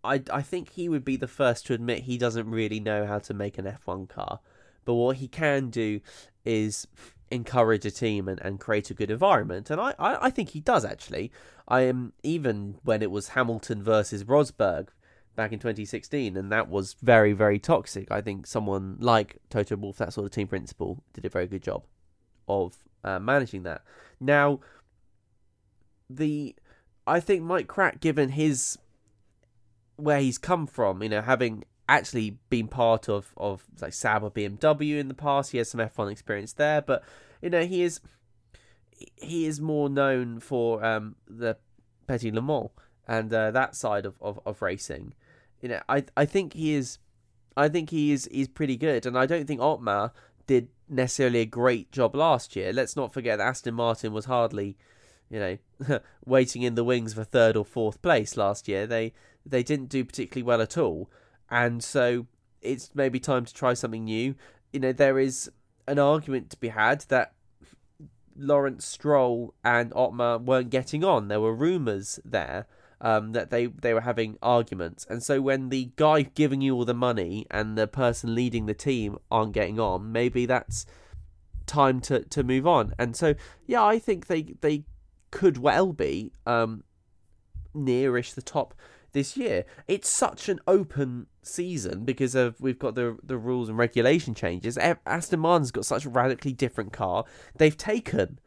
I, I think he would be the first to admit he doesn't really know how to make an F1 car. But what he can do is encourage a team and, and create a good environment. And I, I, I think he does actually. I am even when it was Hamilton versus Rosberg back in 2016, and that was very, very toxic. I think someone like Toto Wolff, that sort of team principal, did a very good job of uh, managing that. Now, the I think Mike Krack, given his where he's come from, you know, having actually been part of of like Sauber BMW in the past. He has some F1 experience there, but you know he is he is more known for um, the Petit Le Mans and uh, that side of, of, of racing. You know, I I think he is I think he is he's pretty good, and I don't think Otmar did necessarily a great job last year. Let's not forget that Aston Martin was hardly, you know, <laughs> waiting in the wings for third or fourth place last year. They they didn't do particularly well at all and so it's maybe time to try something new. You know, there is an argument to be had that Lawrence Stroll and Otmar weren't getting on. There were rumours there um, that they, they were having arguments. And so when the guy giving you all the money and the person leading the team aren't getting on, maybe that's time to, to move on. And so, yeah, I think they, they could well be um, nearish the top this year. It's such an open season because of we've got the the rules and regulation changes. Aston Martin's got such a radically different car. They've taken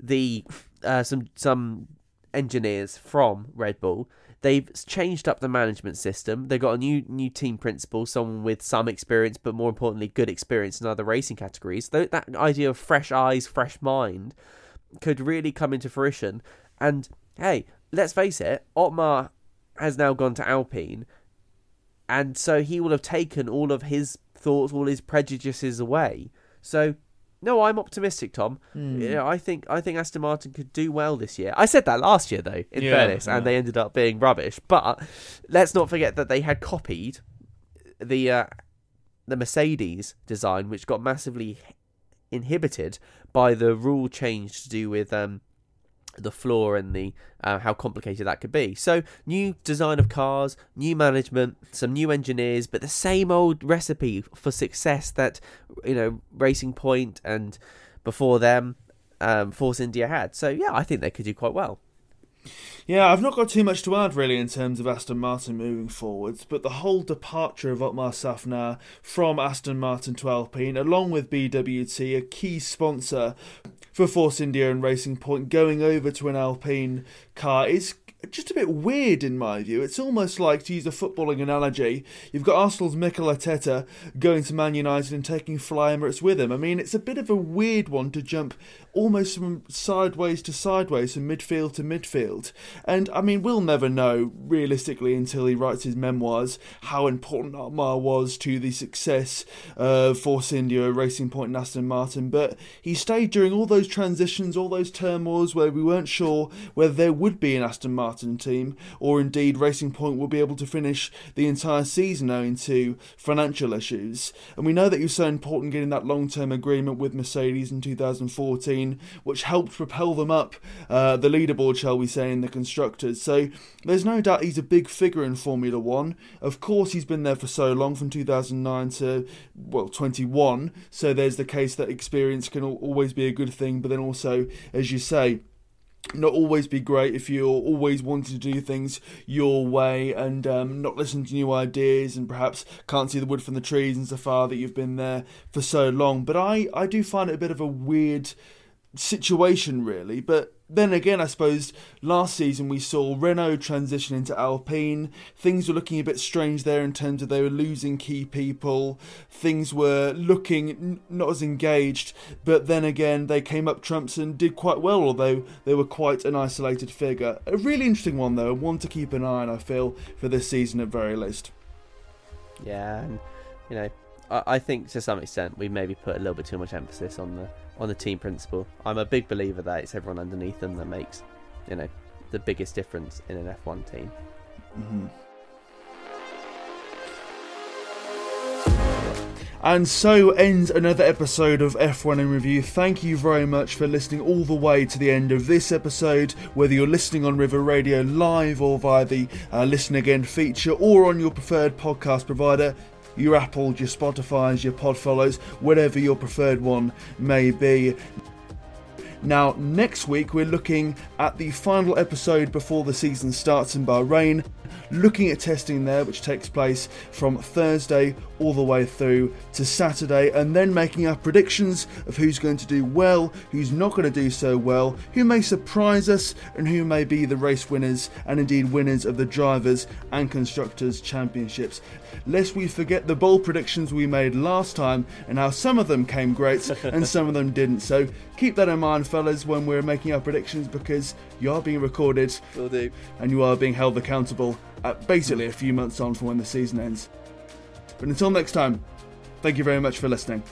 the uh, some some engineers from Red Bull. They've changed up the management system. They've got a new new team principal, someone with some experience, but more importantly, good experience in other racing categories. That idea of fresh eyes, fresh mind, could really come into fruition. And hey, let's face it, Otmar has now gone to Alpine, and so he will have taken all of his thoughts, all his prejudices away. So no, I'm optimistic, Tom. Mm. Yeah, I think I think Aston Martin could do well this year. I said that last year, though, in yeah, fairness, yeah. and they ended up being rubbish. But let's not forget that they had copied the uh, the Mercedes design, which got massively inhibited by the rule change to do with um, the floor and the uh, how complicated that could be. So new design of cars, new management, some new engineers, but the same old recipe for success that you know Racing Point and before them um, Force India had. So yeah, I think they could do quite well. Yeah, I've not got too much to add really in terms of Aston Martin moving forwards, but the whole departure of Otmar Szafnauer from Aston Martin to Alpine, along with BWT, a key sponsor for Force India and Racing Point going over to an Alpine car is just a bit weird in my view. It's almost like, to use a footballing analogy, you've got Arsenal's Mikel Arteta going to Man United and taking Fly Emirates with him. I mean, it's a bit of a weird one to jump almost from sideways to sideways, from midfield to midfield. And I mean, we'll never know realistically until he writes his memoirs how important Otmar was to the success of Force India, Racing Point, and Aston Martin. But he stayed during all those transitions, all those turmoils where we weren't sure whether there would be an Aston Martin team or indeed Racing Point will be able to finish the entire season owing to financial issues. And we know that he was so important getting that long term agreement with Mercedes in 2014 which helped propel them up uh, the leaderboard, shall we say, in the constructors. So there's no doubt he's a big figure in Formula One. Of course, he's been there for so long, from 2009 to well 21. So there's the case that experience can always be a good thing, but then also, as you say not always be great if you're always wanting to do things your way and um, not listen to new ideas and perhaps can't see the wood from the trees and so far that you've been there for so long. But I, I do find it a bit of a weird situation really. But then again i suppose last season we saw renault transition into alpine. Things were looking a bit strange there in terms of they were losing key people. Things were looking not as engaged. But then again they came up trumps and did quite well although they were quite an isolated figure. A really interesting one though one to keep an eye on i feel for this season at very least. Yeah and you know I think to some extent we maybe put a little bit too much emphasis on the on the team principal. I'm a big believer that it's everyone underneath them that makes, you know, the biggest difference in an F1 team. Mm-hmm. And so ends another episode of F1 in Review. Thank you very much for listening all the way to the end of this episode, whether you're listening on River Radio live or via the uh, Listen Again feature or on your preferred podcast provider your Apple, your Spotify's, your Podfollows, whatever your preferred one may be. Now, next week we're looking at the final episode before the season starts in Bahrain, looking at testing there, which takes place from Thursday all the way through to Saturday, and then making our predictions of who's going to do well, who's not going to do so well, who may surprise us, and who may be the race winners and indeed winners of the Drivers and Constructors Championships lest we forget the bold predictions we made last time and how some of them came great <laughs> and some of them didn't. So keep that in mind, fellas, when we're making our predictions because you are being recorded. And you are being held accountable at basically a few months on from when the season ends. But until next time, thank you very much for listening.